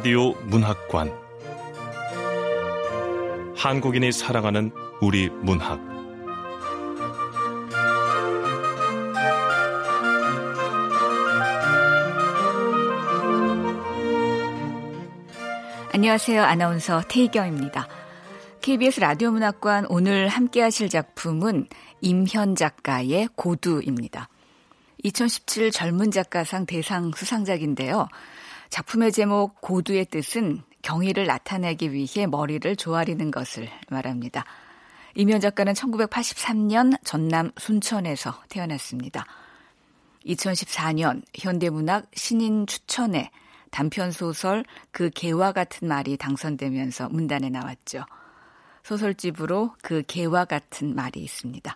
라디오 문학관 한국인이 사랑하는 우리 문학 안녕하세요. 아나운서 태희경입니다. KBS 라디오 문학관 오늘 함께 하실 작품은 임현 작가의 고두입니다. 2017 젊은 작가상 대상 수상작인데요. 작품의 제목 고두의 뜻은 경의를 나타내기 위해 머리를 조아리는 것을 말합니다. 임현 작가는 1983년 전남 순천에서 태어났습니다. 2014년 현대문학 신인 추천에 단편 소설 그 개와 같은 말이 당선되면서 문단에 나왔죠. 소설집으로 그 개와 같은 말이 있습니다.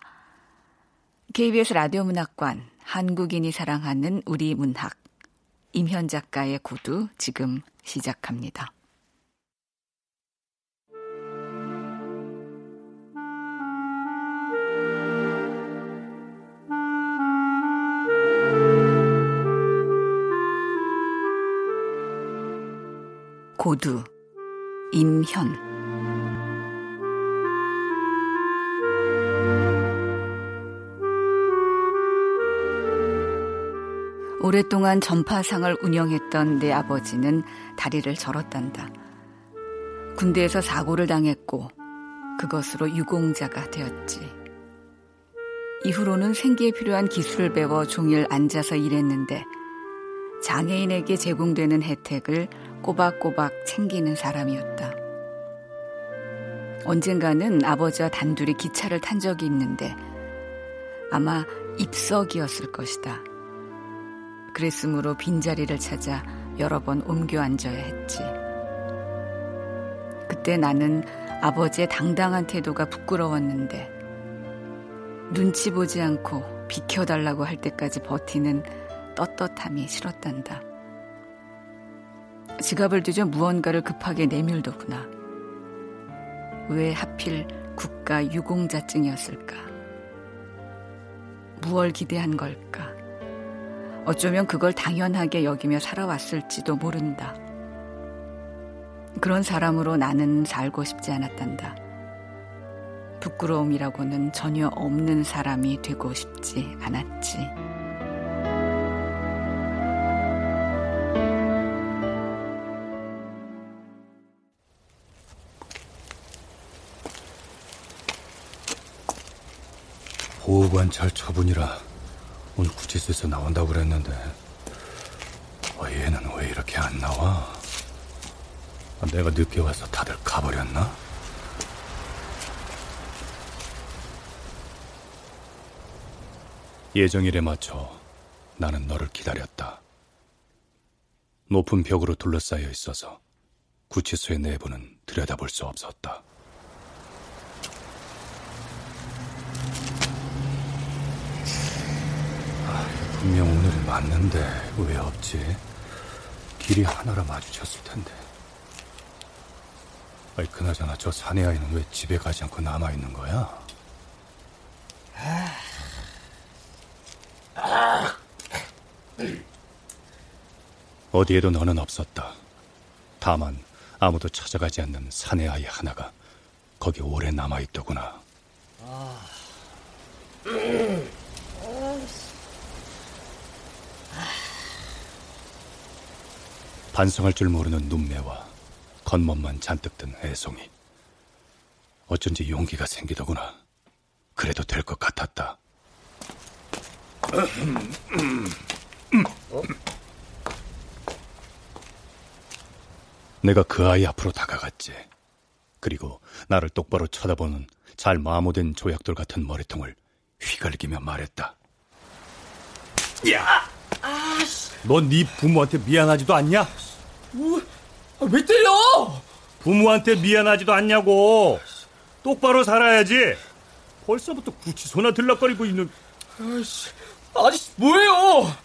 KBS 라디오 문학관 한국인이 사랑하는 우리 문학 임현 작가의 구두 지금 시작합니다. 고두 임현 오랫동안 전파상을 운영했던 내 아버지는 다리를 절었단다. 군대에서 사고를 당했고 그것으로 유공자가 되었지. 이후로는 생계에 필요한 기술을 배워 종일 앉아서 일했는데 장애인에게 제공되는 혜택을 꼬박꼬박 챙기는 사람이었다. 언젠가는 아버지와 단둘이 기차를 탄 적이 있는데 아마 입석이었을 것이다. 그랬으므로 빈자리를 찾아 여러 번 옮겨 앉아야 했지. 그때 나는 아버지의 당당한 태도가 부끄러웠는데 눈치 보지 않고 비켜달라고 할 때까지 버티는 떳떳함이 싫었단다. 지갑을 뒤져 무언가를 급하게 내밀더구나. 왜 하필 국가 유공자증이었을까? 무얼 기대한 걸까? 어쩌면 그걸 당연하게 여기며 살아왔을지도 모른다. 그런 사람으로 나는 살고 싶지 않았단다. 부끄러움이라고는 전혀 없는 사람이 되고 싶지 않았지. 보호관찰 처분이라 오늘 구치소에서 나온다고 그랬는데 어, 얘는 왜 이렇게 안 나와? 아, 내가 늦게 와서 다들 가버렸나? 예정일에 맞춰 나는 너를 기다렸다. 높은 벽으로 둘러싸여 있어서 구치소의 내부는 들여다볼 수 없었다. 분명 오늘이 맞는데 왜 없지? 길이 하나라 마주쳤을 텐데. 아이 그나저나 저 사내 아이는 왜 집에 가지 않고 남아 있는 거야? 어디에도 너는 없었다. 다만 아무도 찾아가지 않는 사내 아이 하나가 거기 오래 남아 있더구나. 아... 반성할 줄 모르는 눈매와 겉멋만 잔뜩 든 애송이. 어쩐지 용기가 생기더구나. 그래도 될 것 같았다. 내가 그 아이 앞으로 다가갔지. 그리고 나를 똑바로 쳐다보는 잘 마모된 조약돌 같은 머리통을 휘갈기며 말했다. 야! 넌네 부모한테 미안하지도 않냐? 뭐, 아, 왜 때려? 부모한테 미안하지도 않냐고. 똑바로 살아야지. 벌써부터 구치소나 들락거리고 있는. 아이씨, 아저씨 뭐예요?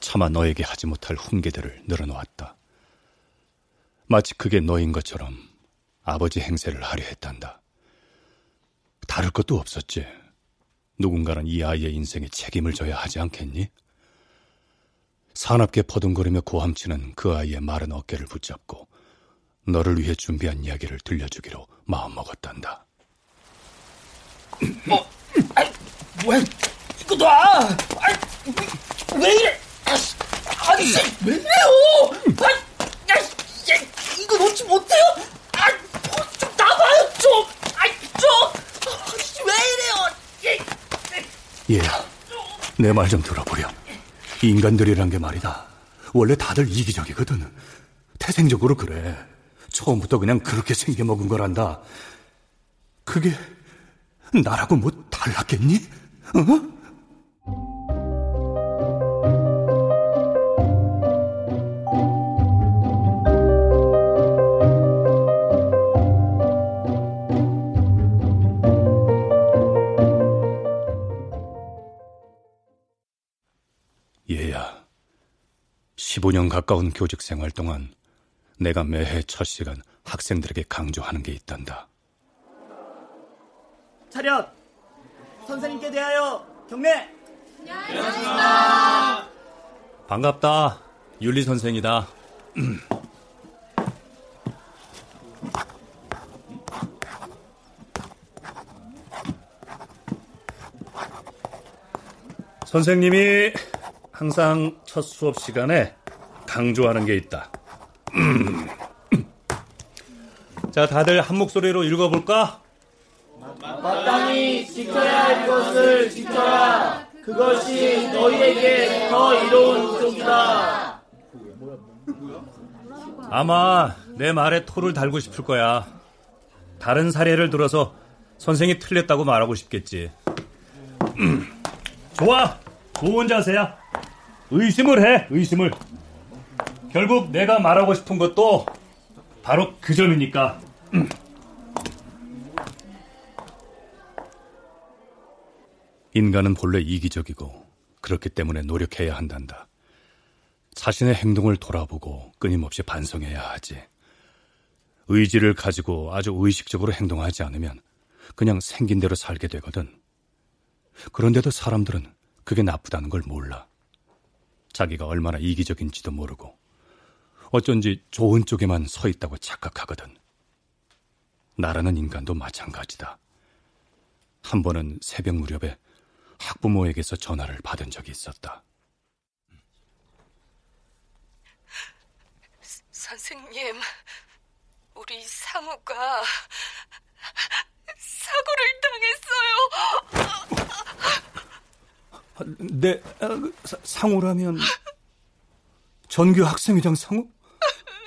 차마 너에게 하지 못할 훈계들을 늘어놓았다. 마치 그게 너인 것처럼 아버지 행세를 하려 했단다. 다를 것도 없었지. 누군가는 이 아이의 인생에 책임을 져야 하지 않겠니? 사납게 퍼둥거리며 고함치는 그 아이의 마른 어깨를 붙잡고 너를 위해 준비한 이야기를 들려주기로 마음먹었단다. 어, 아이, 왜, 이거 놔! 아이, 왜 이래! 아니, 왜 이래요! 아이, 야, 이거 놓지 못해요! 아이, 좀 나봐요, 좀! 아이, 좀! 왜 이래요! 얘야, 내 말 좀 들어보렴. 인간들이란 게 말이다. 원래 다들 이기적이거든. 태생적으로 그래. 처음부터 그냥 그렇게 생겨먹은 거란다. 그게 나라고 뭐 달랐겠니? 어? 15년 가까운 교직 생활 동안 내가 매해 첫 시간 학생들에게 강조하는 게 있단다. 차렷! 선생님께 대하여 경례! 안녕하십니까. 반갑다. 윤리 선생이다. 선생님이 항상 첫 수업 시간에 강조하는 게 있다. 자, 다들 한 목소리로 읽어볼까? 마땅히 지켜야 할 것을 지켜라. 그것이 너희에게 더 이로운 쪽이다. 아마 내 말에 토를 달고 싶을 거야. 다른 사례를 들어서 선생이 틀렸다고 말하고 싶겠지. 좋아. 좋은 자세야. 의심을 해, 의심을. 결국 내가 말하고 싶은 것도 바로 그 점이니까. 인간은 본래 이기적이고 그렇기 때문에 노력해야 한단다. 자신의 행동을 돌아보고 끊임없이 반성해야 하지. 의지를 가지고 아주 의식적으로 행동하지 않으면 그냥 생긴 대로 살게 되거든. 그런데도 사람들은 그게 나쁘다는 걸 몰라. 자기가 얼마나 이기적인지도 모르고 어쩐지 좋은 쪽에만 서 있다고 착각하거든. 나라는 인간도 마찬가지다. 한 번은 새벽 무렵에 학부모에게서 전화를 받은 적이 있었다. 선생님, 우리 상우가 사고를 당했어요. 네, 상우라면 전교 학생회장 상우?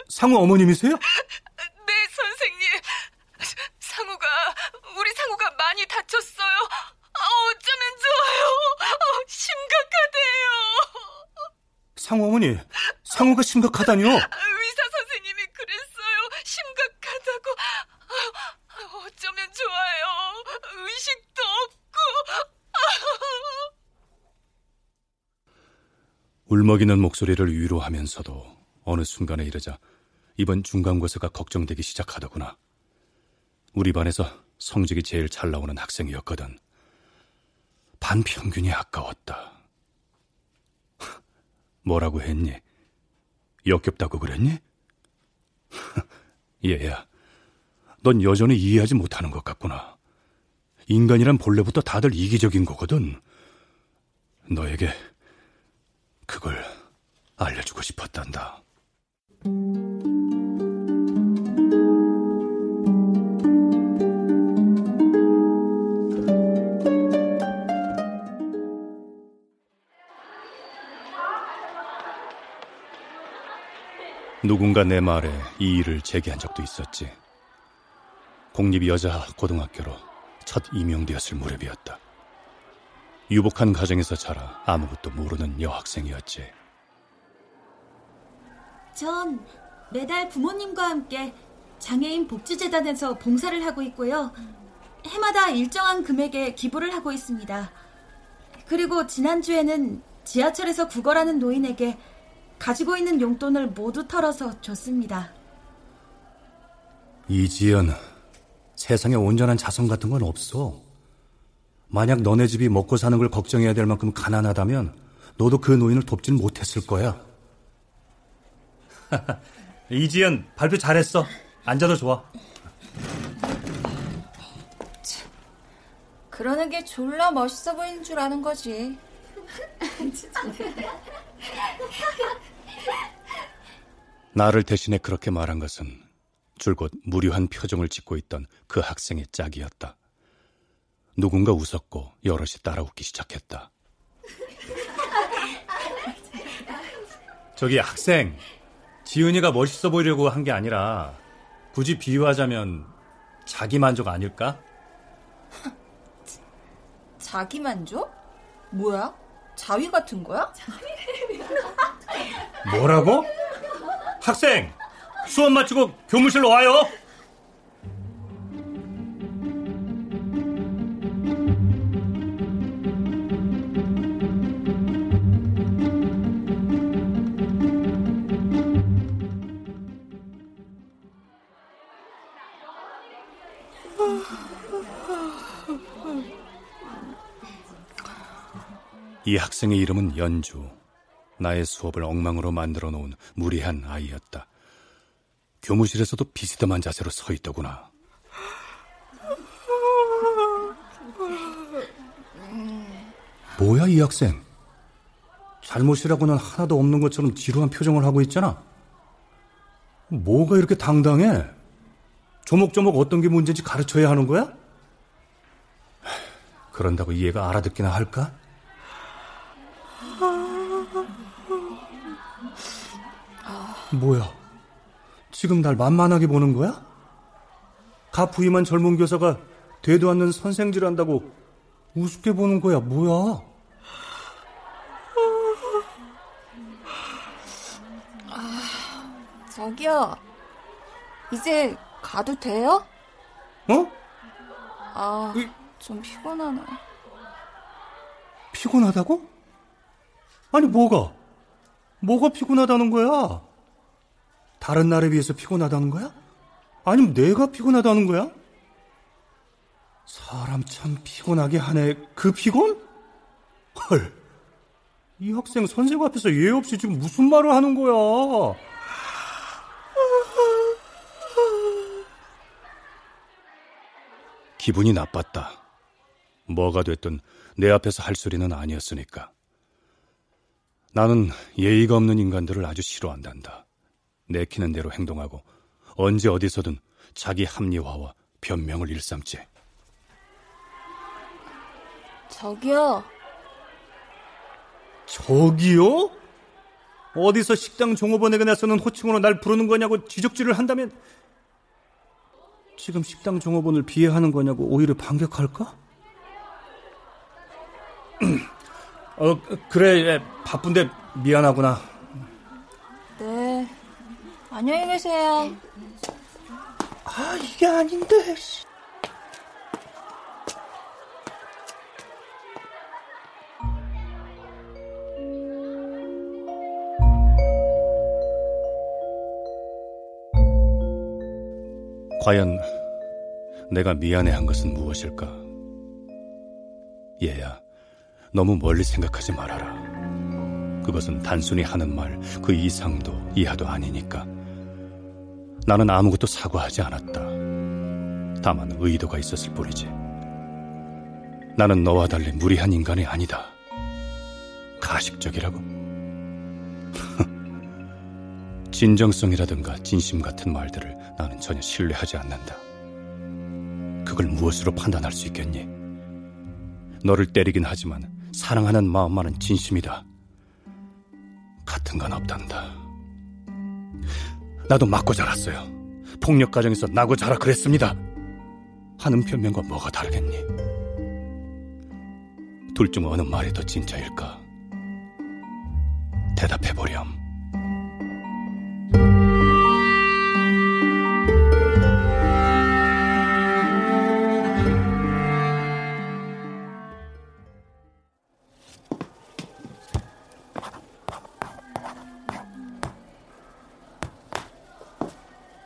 상우 어머님이세요? 네, 선생님. 상우가 우리 상우가 많이 다쳤어요. 어쩌면 좋아요. 어, 심각하대요. 상우 어머니, 상우가 심각하다니요? 의사 선생님이 그랬어요. 심각하다고. 어쩌면 좋아요. 의식도 없고. 울먹이는 목소리를 위로하면서도 어느 순간에 이르자 이번 중간고사가 걱정되기 시작하더구나. 우리 반에서 성적이 제일 잘 나오는 학생이었거든. 반평균이 아까웠다. 뭐라고 했니? 역겹다고 그랬니? 얘야, 넌 여전히 이해하지 못하는 것 같구나. 인간이란 본래부터 다들 이기적인 거거든. 너에게 그걸 알려주고 싶었단다. 누군가 내 말에 이 일을 제기한 적도 있었지. 공립 여자 고등학교로 첫 임용되었을 무렵이었다. 유복한 가정에서 자라 아무것도 모르는 여학생이었지. 전 매달 부모님과 함께 장애인 복지재단에서 봉사를 하고 있고요. 해마다 일정한 금액에 기부를 하고 있습니다. 그리고 지난주에는 지하철에서 구걸하는 노인에게 가지고 있는 용돈을 모두 털어서 줬습니다. 이지연, 세상에 온전한 자성 같은 건 없어. 만약 너네 집이 먹고 사는 걸 걱정해야 될 만큼 가난하다면 너도 그 노인을 돕지는 못했을 거야. 이지연 발표 잘했어. 앉아도 좋아. 그러는 게 졸라 멋있어 보이는 줄 아는 거지. 나를 대신해 그렇게 말한 것은 줄곧 무료한 표정을 짓고 있던 그 학생의 짝이었다. 누군가 웃었고 여럿이 따라 웃기 시작했다. 저기 학생, 지은이가 멋있어 보이려고 한 게 아니라 굳이 비유하자면 자기 만족 아닐까? 자기 만족? 뭐야? 자위 같은 거야? 뭐라고? 학생, 수업 마치고 교무실로 와요. 학생의 이름은 연주. 나의 수업을 엉망으로 만들어 놓은 무리한 아이였다. 교무실에서도 비스듬한 자세로 서 있더구나. 뭐야, 이 학생? 잘못이라고는 하나도 없는 것처럼 지루한 표정을 하고 있잖아. 뭐가 이렇게 당당해? 조목조목 어떤 게 문제인지 가르쳐야 하는 거야? 그런다고 이해가 알아듣기나 할까? 뭐야? 지금 날 만만하게 보는 거야? 가 부임한 젊은 교사가 되도 않는 선생질 한다고 우습게 보는 거야, 뭐야? 저기요. 이제 가도 돼요? 어? 아, 좀 피곤하네. 피곤하다고? 아니, 뭐가? 뭐가 피곤하다는 거야? 다른 날에 비해서 피곤하다는 거야? 아니면 내가 피곤하다는 거야? 사람 참 피곤하게 하네. 그 피곤? 헐. 이 학생 선생 앞에서 예의 없이 지금 무슨 말을 하는 거야? 기분이 나빴다. 뭐가 됐든 내 앞에서 할 소리는 아니었으니까. 나는 예의가 없는 인간들을 아주 싫어한단다. 내키는 대로 행동하고 언제 어디서든 자기 합리화와 변명을 일삼지. 저기요. 저기요? 어디서 식당 종업원에게 나서는 호칭으로 날 부르는 거냐고 지적질을 한다면 지금 식당 종업원을 비하하는 거냐고 오히려 반격할까? 어, 그래, 바쁜데 미안하구나. 네. 안녕히 계세요. 아, 이게 아닌데. 과연 내가 미안해한 것은 무엇일까? 얘야, 너무 멀리 생각하지 말아라. 그것은 단순히 하는 말, 그 이상도 이하도 아니니까. 나는 아무것도 사과하지 않았다. 다만 의도가 있었을 뿐이지. 나는 너와 달리 무리한 인간이 아니다. 가식적이라고? 진정성이라든가 진심 같은 말들을 나는 전혀 신뢰하지 않는다. 그걸 무엇으로 판단할 수 있겠니? 너를 때리긴 하지만 사랑하는 마음만은 진심이다. 같은 건 없단다. 나도 맞고 자랐어요. 폭력 가정에서 나고 자라 그랬습니다. 하는 변명과 뭐가 다르겠니? 둘 중 어느 말이 더 진짜일까? 대답해보렴.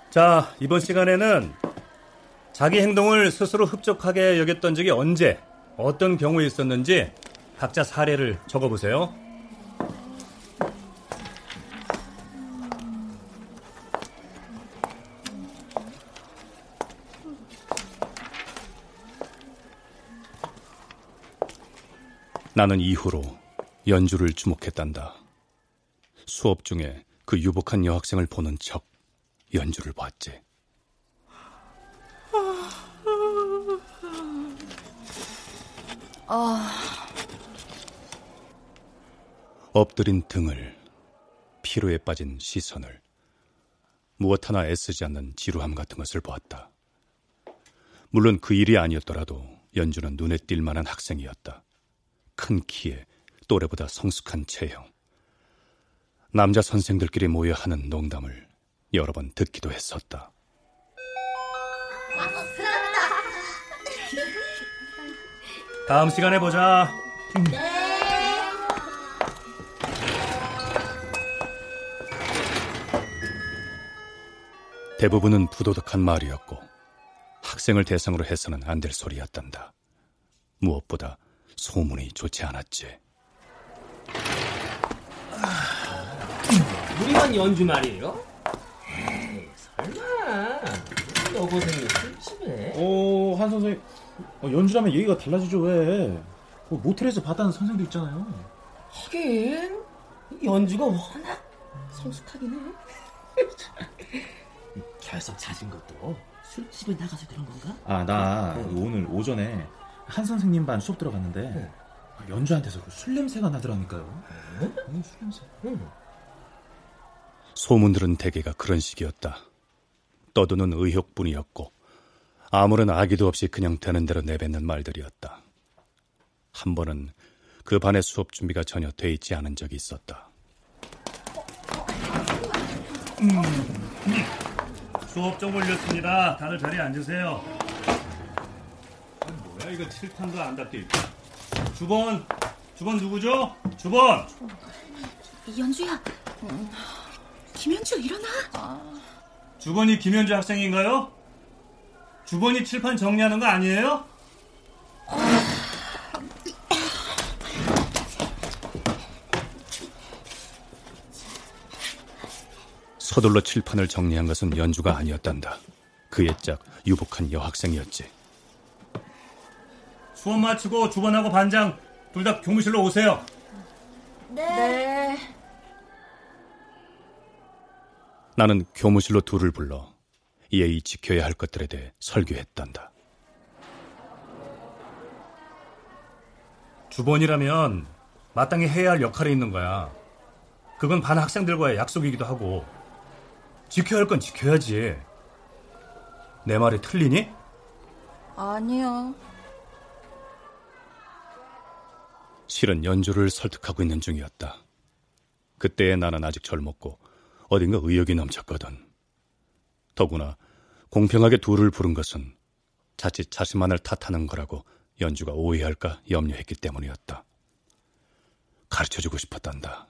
자, 이번 시간에는 자기 행동을 스스로 흡족하게 여겼던 적이 언제, 어떤 경우에 있었는지 각자 사례를 적어보세요. 나는 이후로 연주를 주목했단다. 수업 중에 그 유복한 여학생을 보는 척 연주를 봤지. 아, 엎드린 등을, 피로에 빠진 시선을, 무엇 하나 애쓰지 않는 지루함 같은 것을 보았다. 물론 그 일이 아니었더라도 연주는 눈에 띌 만한 학생이었다. 큰 키에 또래보다 성숙한 체형. 남자 선생들끼리 모여 하는 농담을 여러 번 듣기도 했었다. 다음 시간에 보자. 대부분은 부도덕한 말이었고 학생을 대상으로 해서는 안 될 소리였단다. 무엇보다 소문이 좋지 않았지. 우리만 연주 말이에요? 설마 여고생이 술집에 오, 한 선생님. 어, 연주라면 얘기가 달라지죠, 왜? 그 모텔에서 봤다는 선생도 있잖아요. 하긴 연주가 워낙 성숙하긴 해 결석 찾은 것도 술집에 나가서 그런 건가? 아, 나 오늘 오전에 한 선생님 반 수업 들어갔는데 연주한테서 그 술 냄새가 나더라니까요. 응, 술 냄새. 소문들은 대개가 그런 식이었다. 떠도는 의혹뿐이었고 아무런 악의도 없이 그냥 되는 대로 내뱉는 말들이었다. 한 번은 그 반의 수업 준비가 전혀 돼 있지 않은 적이 있었다. 수업 좀 올렸습니다. 다들 자리에 앉으세요. 뭐야 이거 칠판도 안 닫혀 있고. 주번, 주번 누구죠? 주번. 연주야, 김연주 일어나. 주번이 김현주 학생인가요? 주번이 칠판 정리하는 거 아니에요? 서둘러 칠판을 정리한 것은 연주가 아니었단다. 그의 짝 유복한 여학생이었지. 수업 마치고 주번하고 반장 둘 다 교무실로 오세요. 네. 나는 교무실로 둘을 불러 예의 지켜야 할 것들에 대해 설교했단다. 주번이라면 마땅히 해야 할 역할이 있는 거야. 그건 반 학생들과의 약속이기도 하고 지켜야 할 건 지켜야지. 내 말이 틀리니? 아니요. 실은 연주를 설득하고 있는 중이었다. 그때의 나는 아직 젊었고 어딘가 의욕이 넘쳤거든. 더구나 공평하게 둘을 부른 것은 자칫 자신만을 탓하는 거라고 연주가 오해할까 염려했기 때문이었다. 가르쳐주고 싶었단다.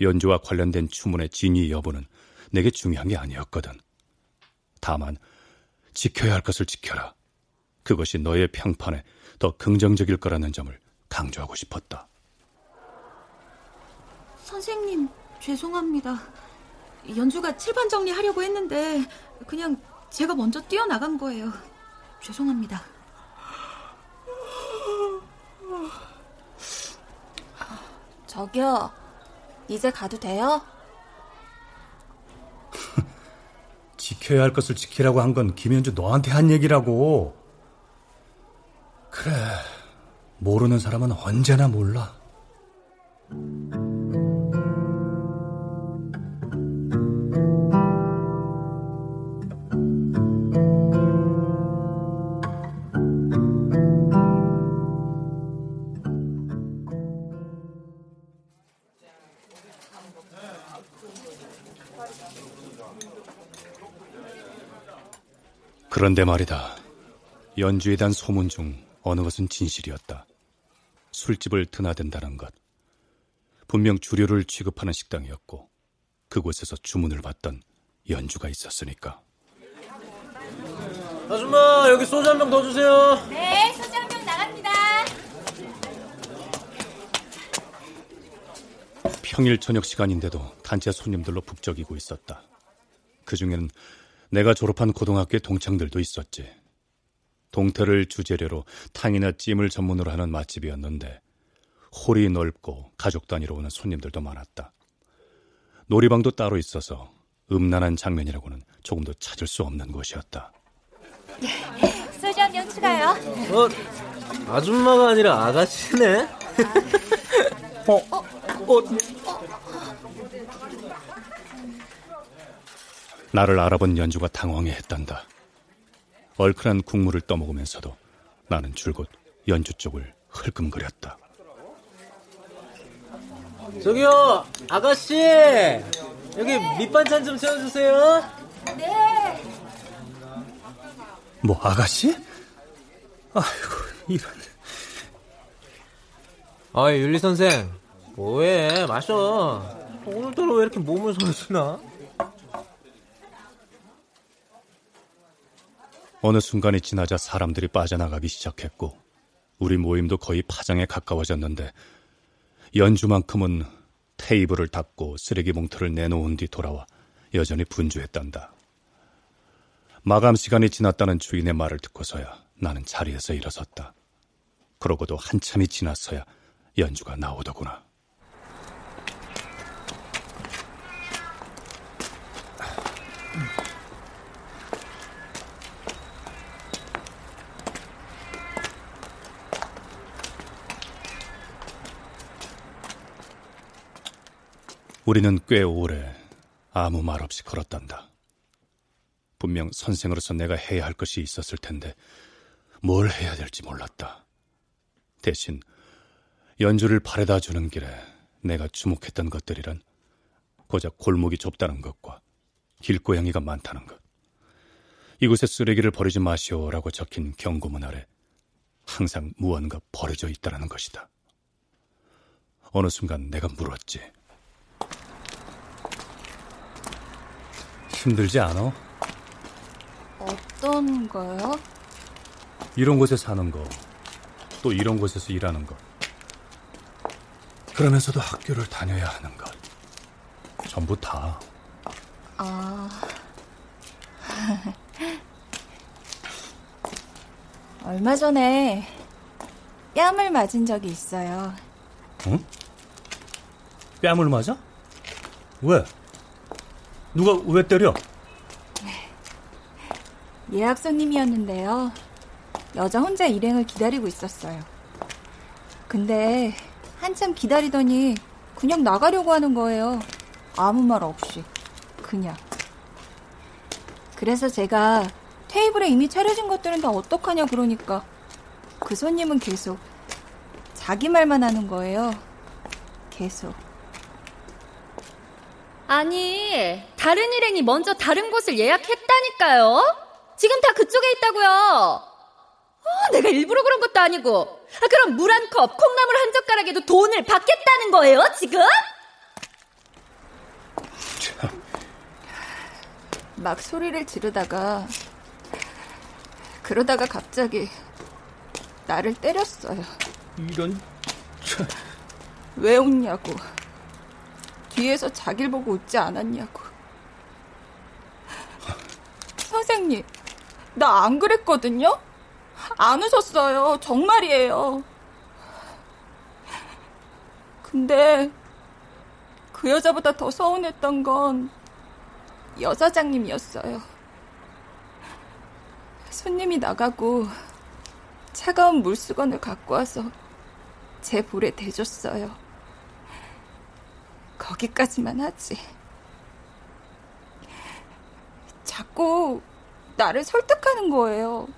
연주와 관련된 추문의 진위 여부는 내게 중요한 게 아니었거든. 다만 지켜야 할 것을 지켜라. 그것이 너의 평판에 더 긍정적일 거라는 점을 강조하고 싶었다. 선생님, 죄송합니다. 연주가 칠판 정리하려고 했는데 그냥 제가 먼저 뛰어나간 거예요. 죄송합니다. 저기요. 이제 가도 돼요? 지켜야 할 것을 지키라고 한 건 김현주 너한테 한 얘기라고. 그래. 모르는 사람은 언제나 몰라. 그런데 말이다. 연주에 대한 소문 중 어느 것은 진실이었다. 술집을 드나든다는 것. 분명 주류를 취급하는 식당이었고 그곳에서 주문을 받던 연주가 있었으니까. 아줌마, 여기 소주 한 병 더 주세요. 네, 소주 한 병 나갑니다. 평일 저녁 시간인데도 단체 손님들로 북적이고 있었다. 그 중에는 내가 졸업한 고등학교의 동창들도 있었지. 동태를 주재료로 탕이나 찜을 전문으로 하는 맛집이었는데 홀이 넓고 가족 단위로 오는 손님들도 많았다. 놀이방도 따로 있어서 음란한 장면이라고는 조금도 찾을 수 없는 곳이었다. 소주 한 병 추가요. 어, 아줌마가 아니라 아가씨네? 어, 어, 어. 나를 알아본 연주가 당황해 했단다. 얼큰한 국물을 떠먹으면서도 나는 줄곧 연주 쪽을 흘끔거렸다. 저기요, 아가씨! 여기 밑반찬 좀 채워주세요. 네. 뭐, 아가씨? 아이고, 이런. 아이, 윤리 선생. 뭐해, 마셔. 오늘따라 왜 이렇게 몸을 서시나? 어느 순간이 지나자 사람들이 빠져나가기 시작했고, 우리 모임도 거의 파장에 가까워졌는데, 연주만큼은 테이블을 닫고 쓰레기 봉투를 내놓은 뒤 돌아와 여전히 분주했단다. 마감 시간이 지났다는 주인의 말을 듣고서야 나는 자리에서 일어섰다. 그러고도 한참이 지났어야 연주가 나오더구나. 우리는 꽤 오래 아무 말 없이 걸었단다. 분명 선생으로서 내가 해야 할 것이 있었을 텐데 뭘 해야 될지 몰랐다. 대신 연주를 바래다 주는 길에 내가 주목했던 것들이란 고작 골목이 좁다는 것과 길고양이가 많다는 것. 이곳에 쓰레기를 버리지 마시오라고 적힌 경고문 아래 항상 무언가 버려져 있다는 것이다. 어느 순간 내가 물었지. 힘들지 않아? 어떤 거요? 이런 곳에 사는 거, 또 이런 곳에서 일하는 거. 그러면서도 학교를 다녀야 하는 것. 전부 다. 아. 얼마 전에 뺨을 맞은 적이 있어요. 응? 뺨을 맞아? 왜? 누가 왜 때려? 예약 손님이었는데요. 여자 혼자 일행을 기다리고 있었어요. 근데 한참 기다리더니 그냥 나가려고 하는 거예요. 아무 말 없이. 그냥. 그래서 제가 테이블에 이미 차려진 것들은 다 어떡하냐 그러니까 그 손님은 계속 자기 말만 하는 거예요. 계속. 아니, 다른 일행이 먼저 다른 곳을 예약했다니까요? 지금 다 그쪽에 있다고요. 어, 내가 일부러 그런 것도 아니고. 아, 그럼 물 한 컵, 콩나물 한 젓가락에도 돈을 받겠다는 거예요, 지금? 막 소리를 지르다가 그러다가 갑자기 나를 때렸어요. 이런 왜 웃냐고. 뒤에서 자길 보고 웃지 않았냐고. 선생님, 나 안 그랬거든요? 안 웃었어요. 정말이에요. 근데 그 여자보다 더 서운했던 건 여사장님이었어요. 손님이 나가고 차가운 물수건을 갖고 와서 제 볼에 대줬어요. 거기까지만 하지. 자꾸 나를 설득하는 거예요.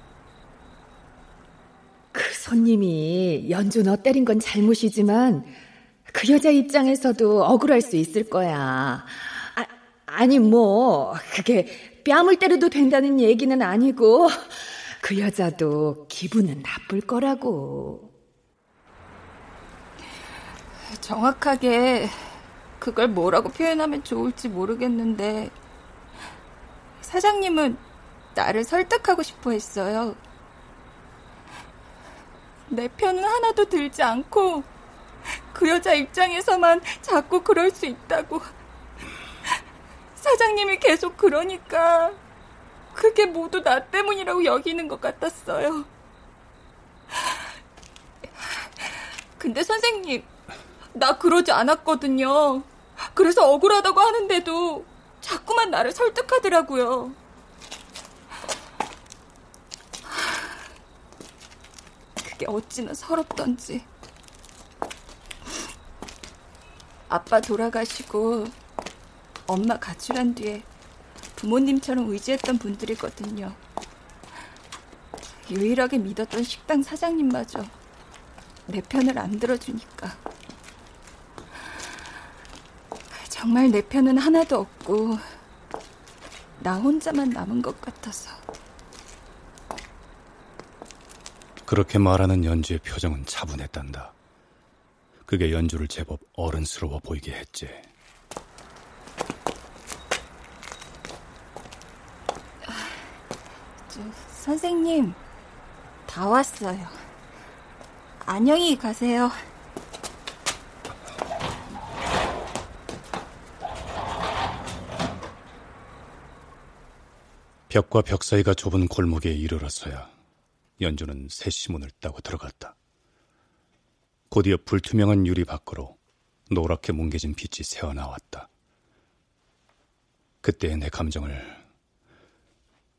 그 손님이 연주 너 때린 건 잘못이지만 그 여자 입장에서도 억울할 수 있을 거야. 아, 아니 뭐 그게 뺨을 때려도 된다는 얘기는 아니고 그 여자도 기분은 나쁠 거라고. 정확하게 그걸 뭐라고 표현하면 좋을지 모르겠는데 사장님은 나를 설득하고 싶어 했어요. 내 편은 하나도 들지 않고 그 여자 입장에서만 자꾸 그럴 수 있다고. 사장님이 계속 그러니까 그게 모두 나 때문이라고 여기는 것 같았어요. 근데 선생님, 나 그러지 않았거든요. 그래서 억울하다고 하는데도 자꾸만 나를 설득하더라고요. 그게 어찌나 서럽던지. 아빠 돌아가시고 엄마 가출한 뒤에 부모님처럼 의지했던 분들이거든요. 유일하게 믿었던 식당 사장님마저 내 편을 안 들어주니까. 정말 내 편은 하나도 없고, 나 혼자만 남은 것 같아서. 그렇게 말하는 연주의 표정은 차분했단다. 그게 연주를 제법 어른스러워 보이게 했지. 저, 선생님, 다 왔어요. 안녕히 가세요. 벽과 벽 사이가 좁은 골목에 이르러서야 연주는 새 시문을 따고 들어갔다. 곧이어 불투명한 유리 밖으로 노랗게 뭉개진 빛이 새어나왔다. 그때의 내 감정을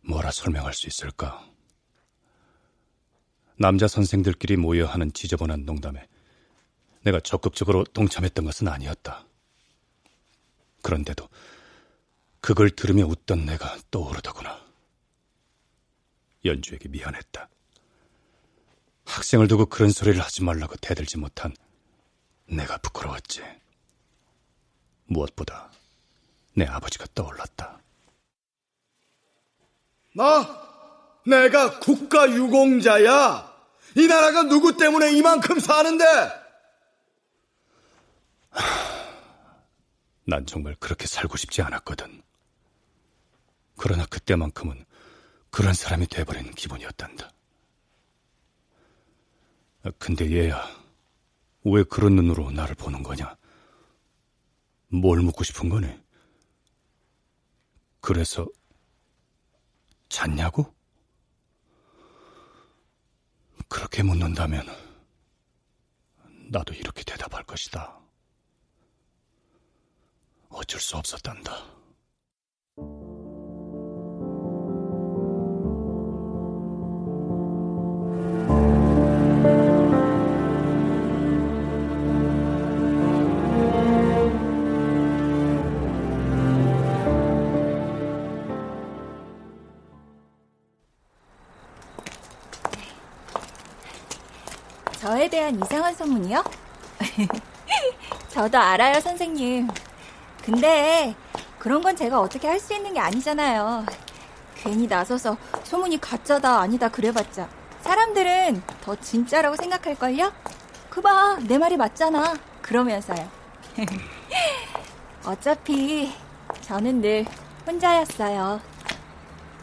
뭐라 설명할 수 있을까? 남자 선생들끼리 모여 하는 지저분한 농담에 내가 적극적으로 동참했던 것은 아니었다. 그런데도 그걸 들으며 웃던 내가 떠오르더구나. 연주에게 미안했다. 학생을 두고 그런 소리를 하지 말라고 대들지 못한 내가 부끄러웠지. 무엇보다 내 아버지가 떠올랐다. 나 내가 국가 유공자야. 이 나라가 누구 때문에 이만큼 사는데? 난 정말 그렇게 살고 싶지 않았거든. 그러나 그때만큼은 그런 사람이 돼버린 기분이었단다. 근데 얘야, 왜 그런 눈으로 나를 보는 거냐? 뭘 묻고 싶은 거네? 그래서 잤냐고? 그렇게 묻는다면 나도 이렇게 대답할 것이다. 어쩔 수 없었단다. 대한 이상한 소문이요? 저도 알아요, 선생님. 근데 그런 건 제가 어떻게 할 수 있는 게 아니잖아요. 괜히 나서서 소문이 가짜다 아니다 그래봤자 사람들은 더 진짜라고 생각할걸요? 그봐 내 말이 맞잖아 그러면서요 어차피 저는 늘 혼자였어요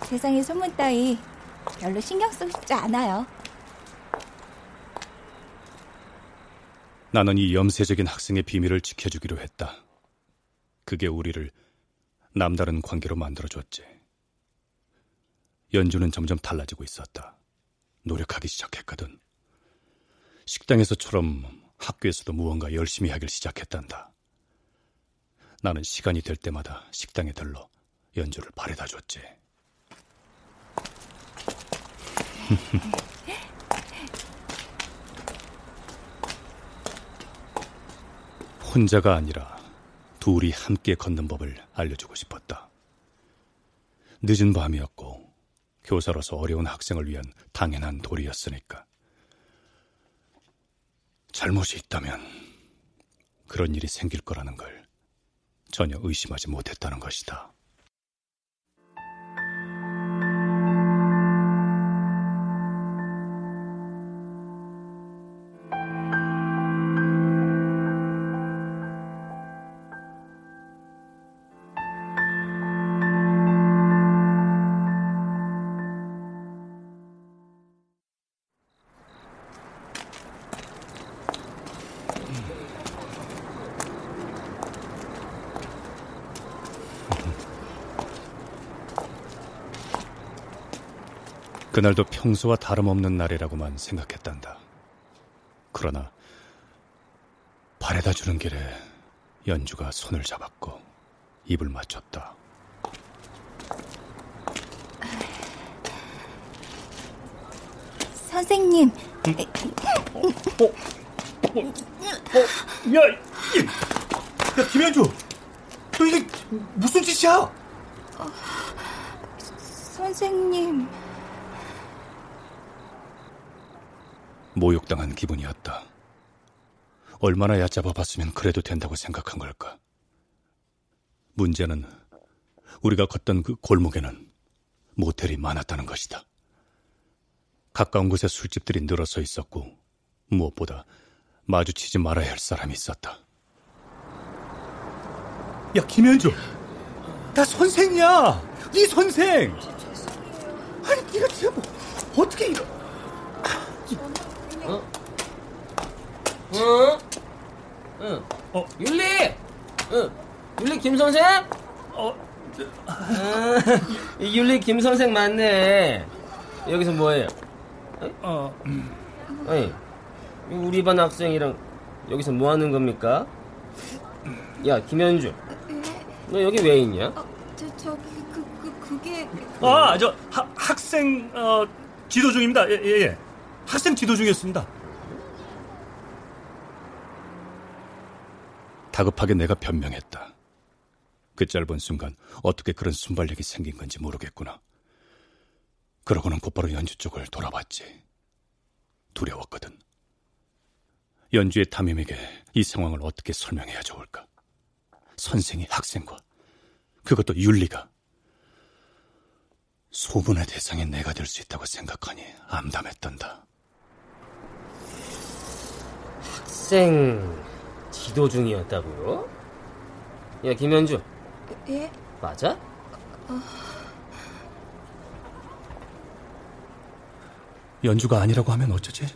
세상에 소문 따위 별로 신경 쓰고 싶지 않아요 나는 이 염세적인 학생의 비밀을 지켜주기로 했다. 그게 우리를 남다른 관계로 만들어줬지. 연주는 점점 달라지고 있었다. 노력하기 시작했거든. 식당에서처럼 학교에서도 무언가 열심히 하길 시작했단다. 나는 시간이 될 때마다 식당에 들러 연주를 바래다 줬지. 혼자가 아니라 둘이 함께 걷는 법을 알려주고 싶었다. 늦은 밤이었고 교사로서 어려운 학생을 위한 당연한 도리였으니까. 잘못이 있다면 그런 일이 생길 거라는 걸 전혀 의심하지 못했다는 것이다. 평소와 다름없는 날이라고만 생각했단다. 그러나 바래다 주는 길에 연주가 손을 잡았고 입을 맞췄다. 선생님. 어, 어, 어, 야, 야, 김현주, 너 이게 무슨 짓이야? 어, 선생님. 모욕당한 기분이었다. 얼마나 얕잡아 봤으면 그래도 된다고 생각한 걸까? 문제는 우리가 걷던 그 골목에는 모텔이 많았다는 것이다. 가까운 곳에 술집들이 늘어서 있었고 무엇보다 마주치지 말아야 할 사람이 있었다. 야 김현주, 나 선생이야. 이 선생. 아니 네가 진짜 뭐 어떻게 이러? 어? 어? 응. 어? 율리. 응. 율리 김 선생? 어. 아, 율리 김 선생 맞네. 여기서 뭐해요? 어. 아니, 우리 반 학생이랑 여기서 뭐 하는 겁니까? 야, 김현주. 너 여기 왜 있냐? 어, 저, 저기, 그, 그, 그게. 아, 저, 하, 학생, 어, 지도 중입니다. 예, 예, 예. 학생 지도 중이었습니다. 다급하게 내가 변명했다. 그 짧은 순간 어떻게 그런 순발력이 생긴 건지 모르겠구나. 그러고는 곧바로 연주 쪽을 돌아봤지. 두려웠거든. 연주의 담임에게 이 상황을 어떻게 설명해야 좋을까? 선생이 학생과 그것도 윤리가 소문의 대상인 내가 될 수 있다고 생각하니 암담했던다. 학생 지도 중이었다고요? 야 김현주 예? 맞아? 어... 연주가 아니라고 하면 어쩌지?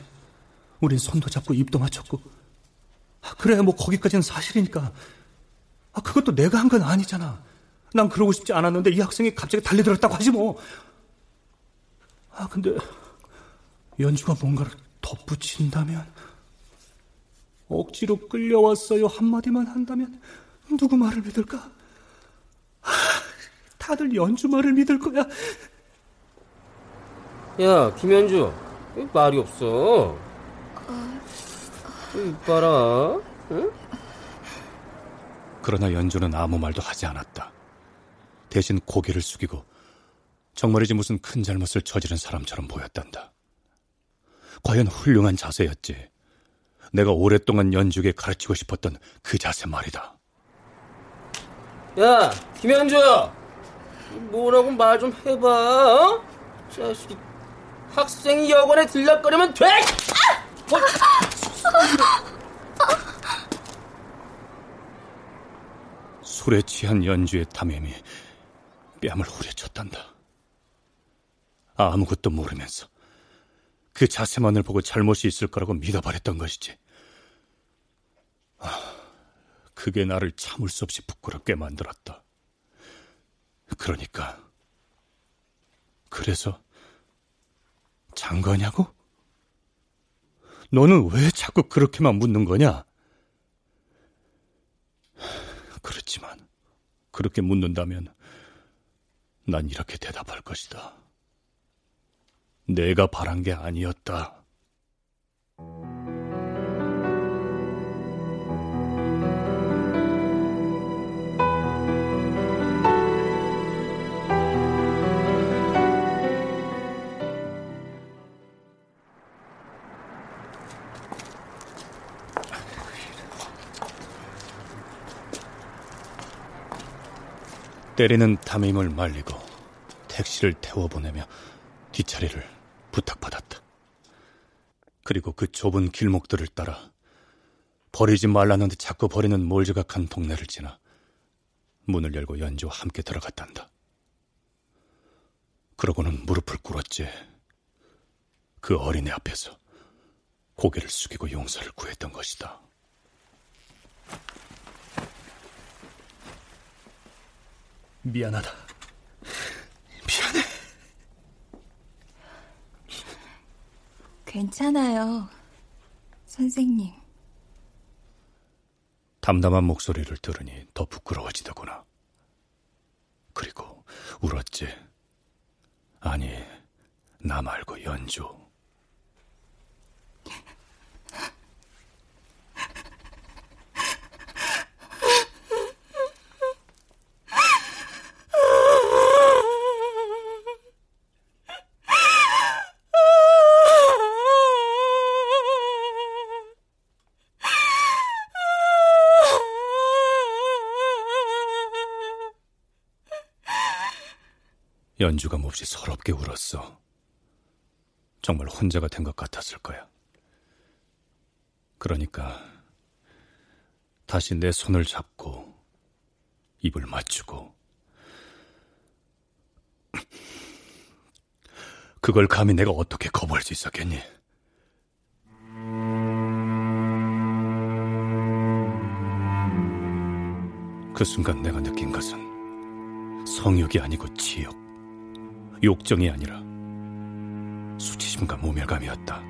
우린 손도 잡고 입도 맞췄고. 아, 그래, 뭐 거기까지는 사실이니까. 아, 그것도 내가 한 건 아니잖아. 난 그러고 싶지 않았는데 이 학생이 갑자기 달려들었다고 하지 뭐. 아, 근데 연주가 뭔가를 덧붙인다면 억지로 끌려왔어요 한마디만 한다면 누구 말을 믿을까? 다들 연주 말을 믿을 거야. 야, 김현주, 말이 없어. 이봐라, 응? 그러나 연주는 아무 말도 하지 않았다. 대신 고개를 숙이고 정말이지 무슨 큰 잘못을 저지른 사람처럼 보였단다. 과연 훌륭한 자세였지. 내가 오랫동안 연주에 가르치고 싶었던 그 자세 말이다. 야, 김현주! 뭐라고 말 좀 해봐, 어? 자식이 학생이 여관에 들락거리면 돼! 아! 술에 취한 연주의 탐임이 뺨을 후려쳤단다. 아무것도 모르면서 그 자세만을 보고 잘못이 있을 거라고 믿어버렸던 것이지. 아, 그게 나를 참을 수 없이 부끄럽게 만들었다. 그러니까 그래서 잔 거냐고? 너는 왜 자꾸 그렇게만 묻는 거냐? 그렇지만 그렇게 묻는다면 난 이렇게 대답할 것이다. 내가 바란 게 아니었다. 때리는 담임을 말리고 택시를 태워보내며 뒷자리를 부탁받았다. 그리고 그 좁은 길목들을 따라 버리지 말라는 듯 자꾸 버리는 몰지각한 동네를 지나 문을 열고 연주와 함께 들어갔단다. 그러고는 무릎을 꿇었지. 그 어린애 앞에서 고개를 숙이고 용서를 구했던 것이다. 미안하다. 미안해. 괜찮아요. 선생님. 담담한 목소리를 들으니 더 부끄러워지더구나. 그리고 울었지. 아니, 나 말고 연주. 연주가 몹시 서럽게 울었어. 정말 혼자가 된 것 같았을 거야. 그러니까 다시 내 손을 잡고 입을 맞추고 그걸 감히 내가 어떻게 거부할 수 있었겠니? 그 순간 내가 느낀 것은 성욕이 아니고 지욕. 욕정이 아니라 수치심과 모멸감이었다.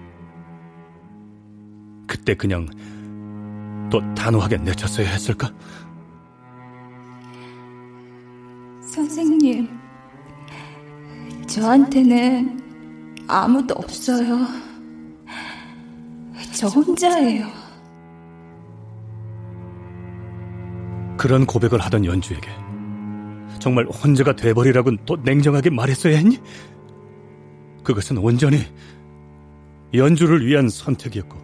그때 그냥 더 단호하게 내쳤어야 했을까? 선생님, 저한테는 아무도 없어요. 저 혼자예요. 그런 고백을 하던 연주에게 정말 혼자가 돼버리라곤 또 냉정하게 말했어야 했니? 그것은 온전히 연주를 위한 선택이었고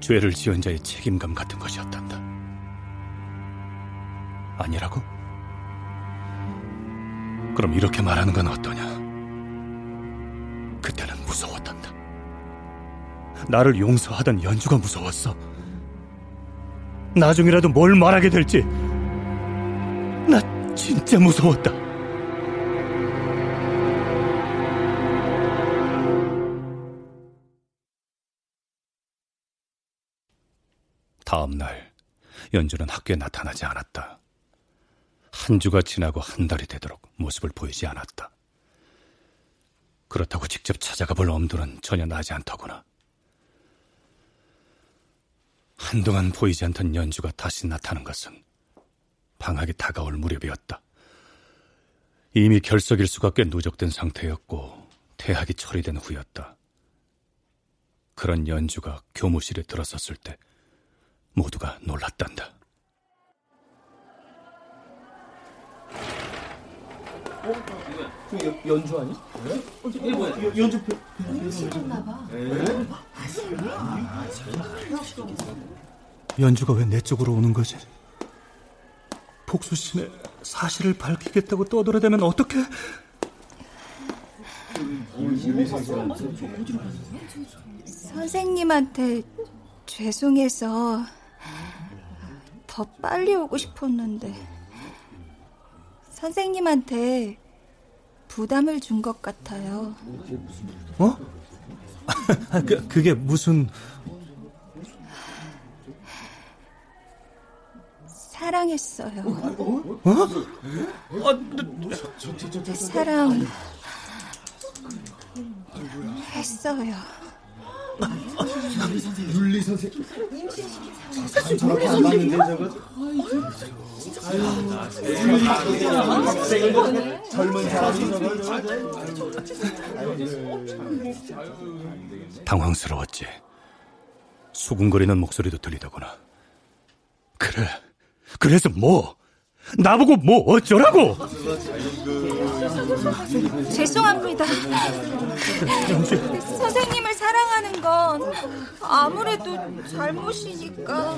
죄를 지은 자의 책임감 같은 것이었단다. 아니라고? 그럼 이렇게 말하는 건 어떠냐? 그때는 무서웠단다. 나를 용서하던 연주가 무서웠어. 나중이라도 뭘 말하게 될지 나 진짜 무서웠다. 다음 날 연주는 학교에 나타나지 않았다. 한 주가 지나고 한 달이 되도록 모습을 보이지 않았다. 그렇다고 직접 찾아가 볼 엄두는 전혀 나지 않더구나. 한동안 보이지 않던 연주가 다시 나타난 것은 방학이 다가올 무렵이었다. 이미 결석일수가 꽤 누적된 상태였고 퇴학이 처리된 후였다. 그런 연주가 교무실에 들어섰을 때 모두가 놀랐단다. 어? 연주 아니? 네? 이게 뭐야? 연주 연주나봐. 연주가 왜 내 쪽으로 오는 거지? 복수심에 사실을 밝히겠다고 떠들어대면 어떡해? 선생님한테 죄송해서 더 빨리 오고 싶었는데 선생님한테 부담을 준 것 같아요. 어? 그, 그게 무슨... 사랑했어요. 어? 사랑 했어요. 윤리 선생. 저렇게 안 맞는데 저거. 젊은 사람이 당황스러웠지. 수군거리는 목소리도 들리더구나. 그래. 그래서 뭐? 나보고 뭐 어쩌라고? 죄송합니다. 선생님을 사랑하는 건 아무래도 잘못이니까.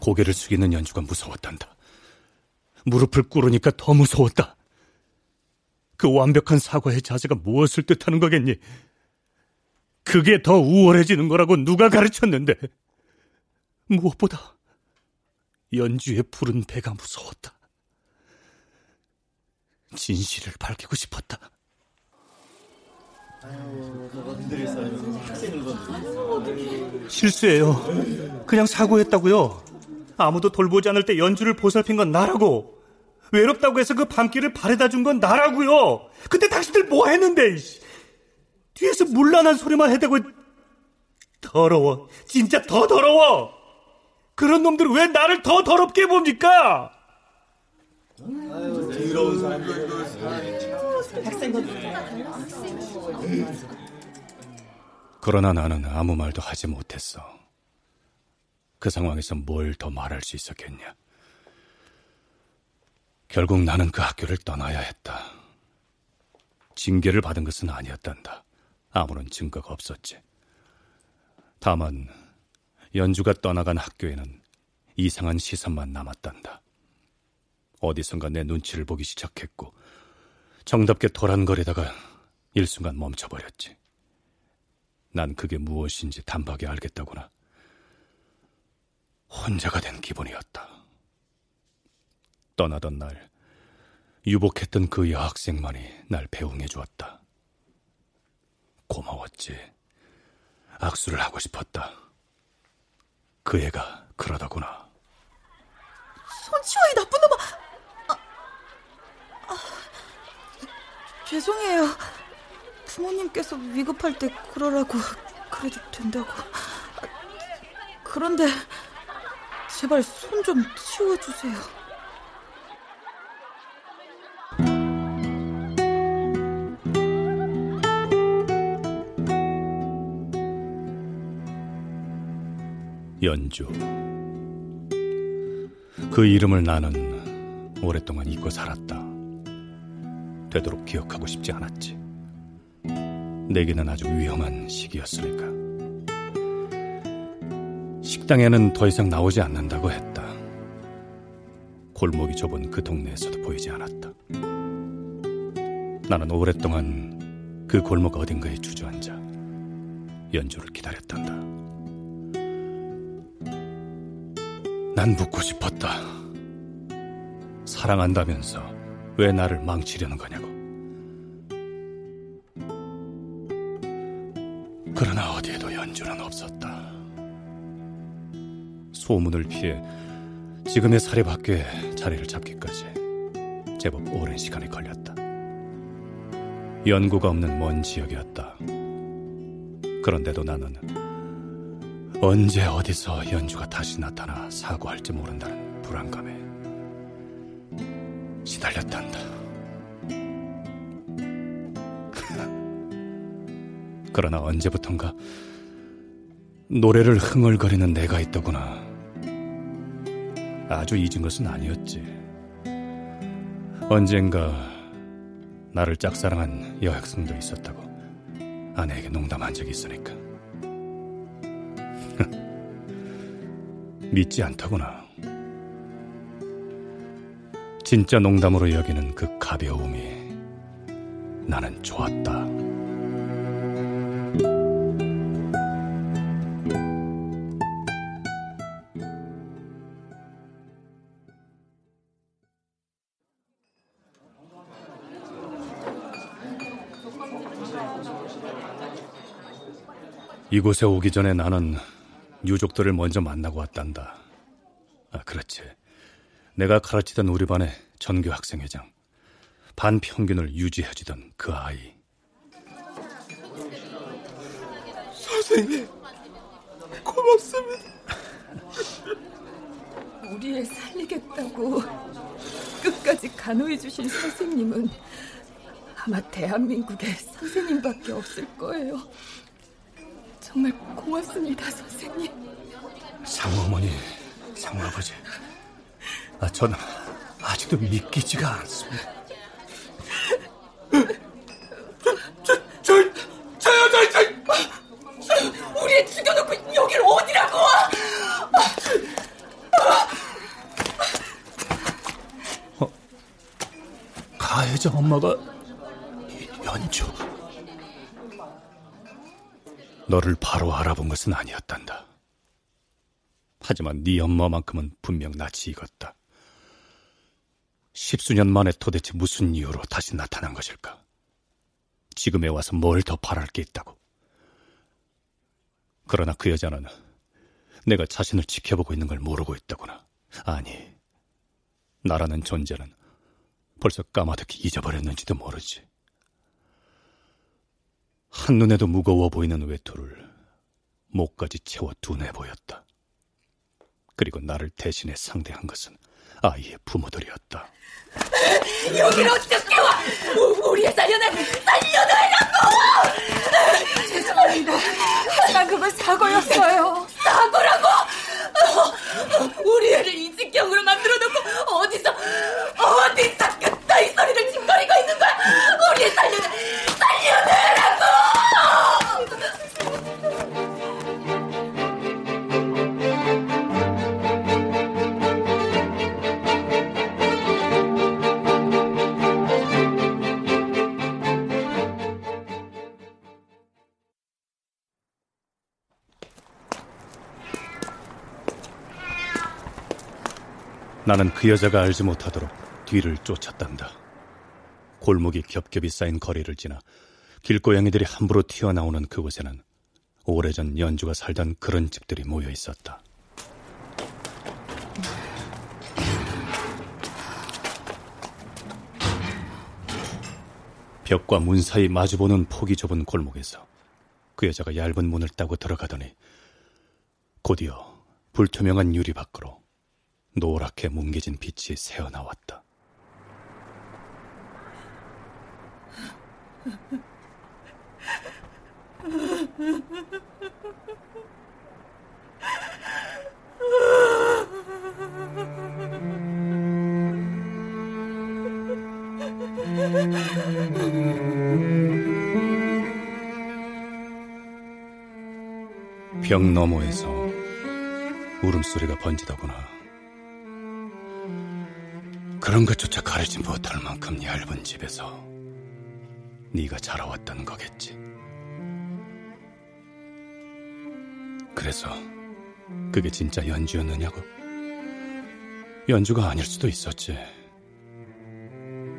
고개를 숙이는 연주가 무서웠단다. 무릎을 꿇으니까 더 무서웠다. 그 완벽한 사과의 자세가 무엇을 뜻하는 거겠니? 그게 더 우월해지는 거라고 누가 가르쳤는데. 무엇보다 연주의 푸른 배가 무서웠다. 진실을 밝히고 싶었다. 실수예요. 그냥 사고했다고요. 아무도 돌보지 않을 때 연주를 보살핀 건 나라고. 외롭다고 해서 그 밤길을 바래다 준 건 나라고요. 근데 당신들 뭐 했는데? 뒤에서 물란한 소리만 해대고 더러워. 진짜 더 더러워. 그런 놈들은 왜 나를 더 더럽게 봅니까? 더러운 사람들. 그러나 나는 아무 말도 하지 못했어. 그 상황에서 뭘 더 말할 수 있었겠냐. 결국 나는 그 학교를 떠나야 했다. 징계를 받은 것은 아니었단다. 아무런 증거가 없었지. 다만 연주가 떠나간 학교에는 이상한 시선만 남았단다. 어디선가 내 눈치를 보기 시작했고 정답게 도란거리다가 일순간 멈춰버렸지. 난 그게 무엇인지 단박에 알겠다구나. 혼자가 된 기분이었다. 떠나던 날 유복했던 그 여학생만이 날 배웅해 주었다. 고마웠지. 악수를 하고 싶었다. 그 애가 그러더구나. 손치워 이 나쁜 놈아! 아, 아, 죄송해요. 부모님께서 위급할 때 그러라고 그래도 된다고. 그런데 제발 손 좀 치워주세요. 연주. 그 이름을 나는 오랫동안 잊고 살았다. 되도록 기억하고 싶지 않았지. 내게는 아주 위험한 시기였으니까. 식당에는 더 이상 나오지 않는다고 했다. 골목이 좁은 그 동네에서도 보이지 않았다. 나는 오랫동안 그 골목 어딘가에 주저앉아 연주를 기다렸단다. 난 묻고 싶었다. 사랑한다면서 왜 나를 망치려는 거냐고. 그러나 어디에도 연주는 없었다. 소문을 피해 지금의 사립학교에 자리를 잡기까지 제법 오랜 시간이 걸렸다. 연구가 없는 먼 지역이었다. 그런데도 나는 언제 어디서 연주가 다시 나타나 사고할지 모른다는 불안감에 시달렸단다. 그러나 언제부턴가 노래를 흥얼거리는 내가 있더구나. 아주 잊은 것은 아니었지. 언젠가 나를 짝사랑한 여학생도 있었다고 아내에게 농담한 적이 있으니까. 믿지 않더구나. 진짜 농담으로 여기는 그 가벼움이 나는 좋았다. 이곳에 오기 전에 나는 유족들을 먼저 만나고 왔단다. 아, 그렇지. 내가 가르치던 우리 반의 전교 학생회장. 반 평균을 유지해주던 그 아이. 선생님, 고맙습니다. 우리 애 살리겠다고 끝까지 간호해 주신 선생님은 아마 대한민국에 선생님밖에 없을 거예요. 정말 고맙습니다, 선생님. 상어머니, 상어아버지. 아, 저는 아직도 믿기지가 않습니다. 저, 저, 저요, 저, 저. 우리 애 죽여놓고 여길 어디라고! 어, 가해자 엄마가 연주. 너를 바로 알아본 것은 아니었단다. 하지만 네 엄마만큼은 분명 낯이 익었다. 십수년 만에 도대체 무슨 이유로 다시 나타난 것일까? 지금에 와서 뭘 더 바랄 게 있다고. 그러나 그 여자는 내가 자신을 지켜보고 있는 걸 모르고 있다구나. 아니, 나라는 존재는 벌써 까마득히 잊어버렸는지도 모르지. 한눈에도 무거워 보이는 외투를 목까지 채워 둔해 보였다. 그리고 나를 대신해 상대한 것은 아이의 부모들이었다. 여기를 어떻게 와? 우리의 살려내, 살려내라고! 죄송합니다. 하지만 그건 사고였어요. 사고라고? 우리 애를 이 직경으로 만들어놓고 어디서, 어디서 나는 그 여자가 알지 못하도록 뒤를 쫓았단다. 골목이 겹겹이 쌓인 거리를 지나 길고양이들이 함부로 튀어나오는 그곳에는 오래전 연주가 살던 그런 집들이 모여 있었다. 벽과 문 사이 마주보는 폭이 좁은 골목에서 그 여자가 얇은 문을 따고 들어가더니 곧이어 불투명한 유리 밖으로 노랗게 뭉개진 빛이 새어나왔다. 벽 너머에서 울음소리가 번지더구나. 그런 것조차 가리지 못할 만큼 얇은 집에서 네가 자라왔던 거겠지. 그래서 그게 진짜 연주였느냐고? 연주가 아닐 수도 있었지.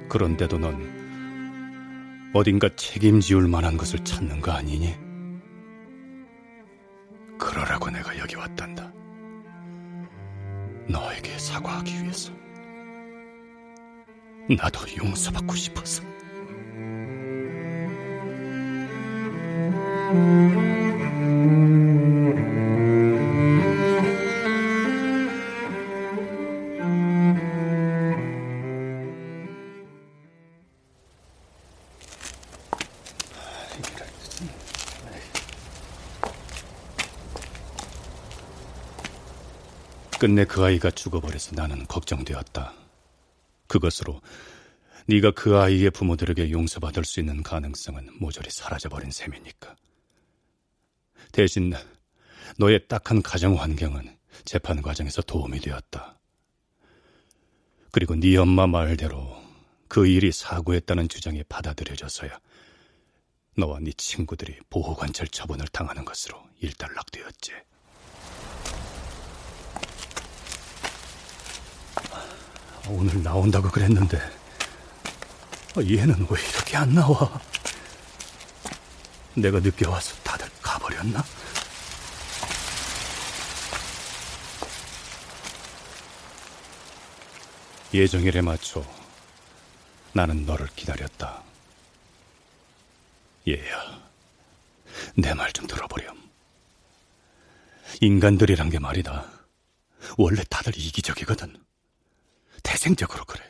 그런데도 넌 어딘가 책임지울 만한 것을 찾는 거 아니니? 그러라고 내가 여기 왔단다. 너에게 사과하기 위해서. 나도 용서받고 싶어서. 끝내 그 아이가 죽어버려서 나는 걱정되었다. 그것으로 네가 그 아이의 부모들에게 용서받을 수 있는 가능성은 모조리 사라져버린 셈이니까. 대신 너의 딱한 가정 환경은 재판 과정에서 도움이 되었다. 그리고 네 엄마 말대로 그 일이 사고했다는 주장이 받아들여져서야 너와 네 친구들이 보호관찰 처분을 당하는 것으로 일단락되었지. 오늘 나온다고 그랬는데 얘는 왜 이렇게 안 나와? 내가 늦게 와서 다들 가버렸나? 예정일에 맞춰 나는 너를 기다렸다. 얘야, 내 말 좀 들어보렴. 인간들이란 게 말이다. 원래 다들 이기적이거든. 태생적으로 그래.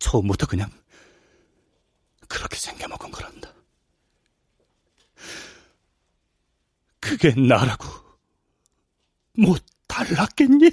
처음부터 그냥 그렇게 생겨먹은 거란다. 그게 나라고 못 달랐겠니?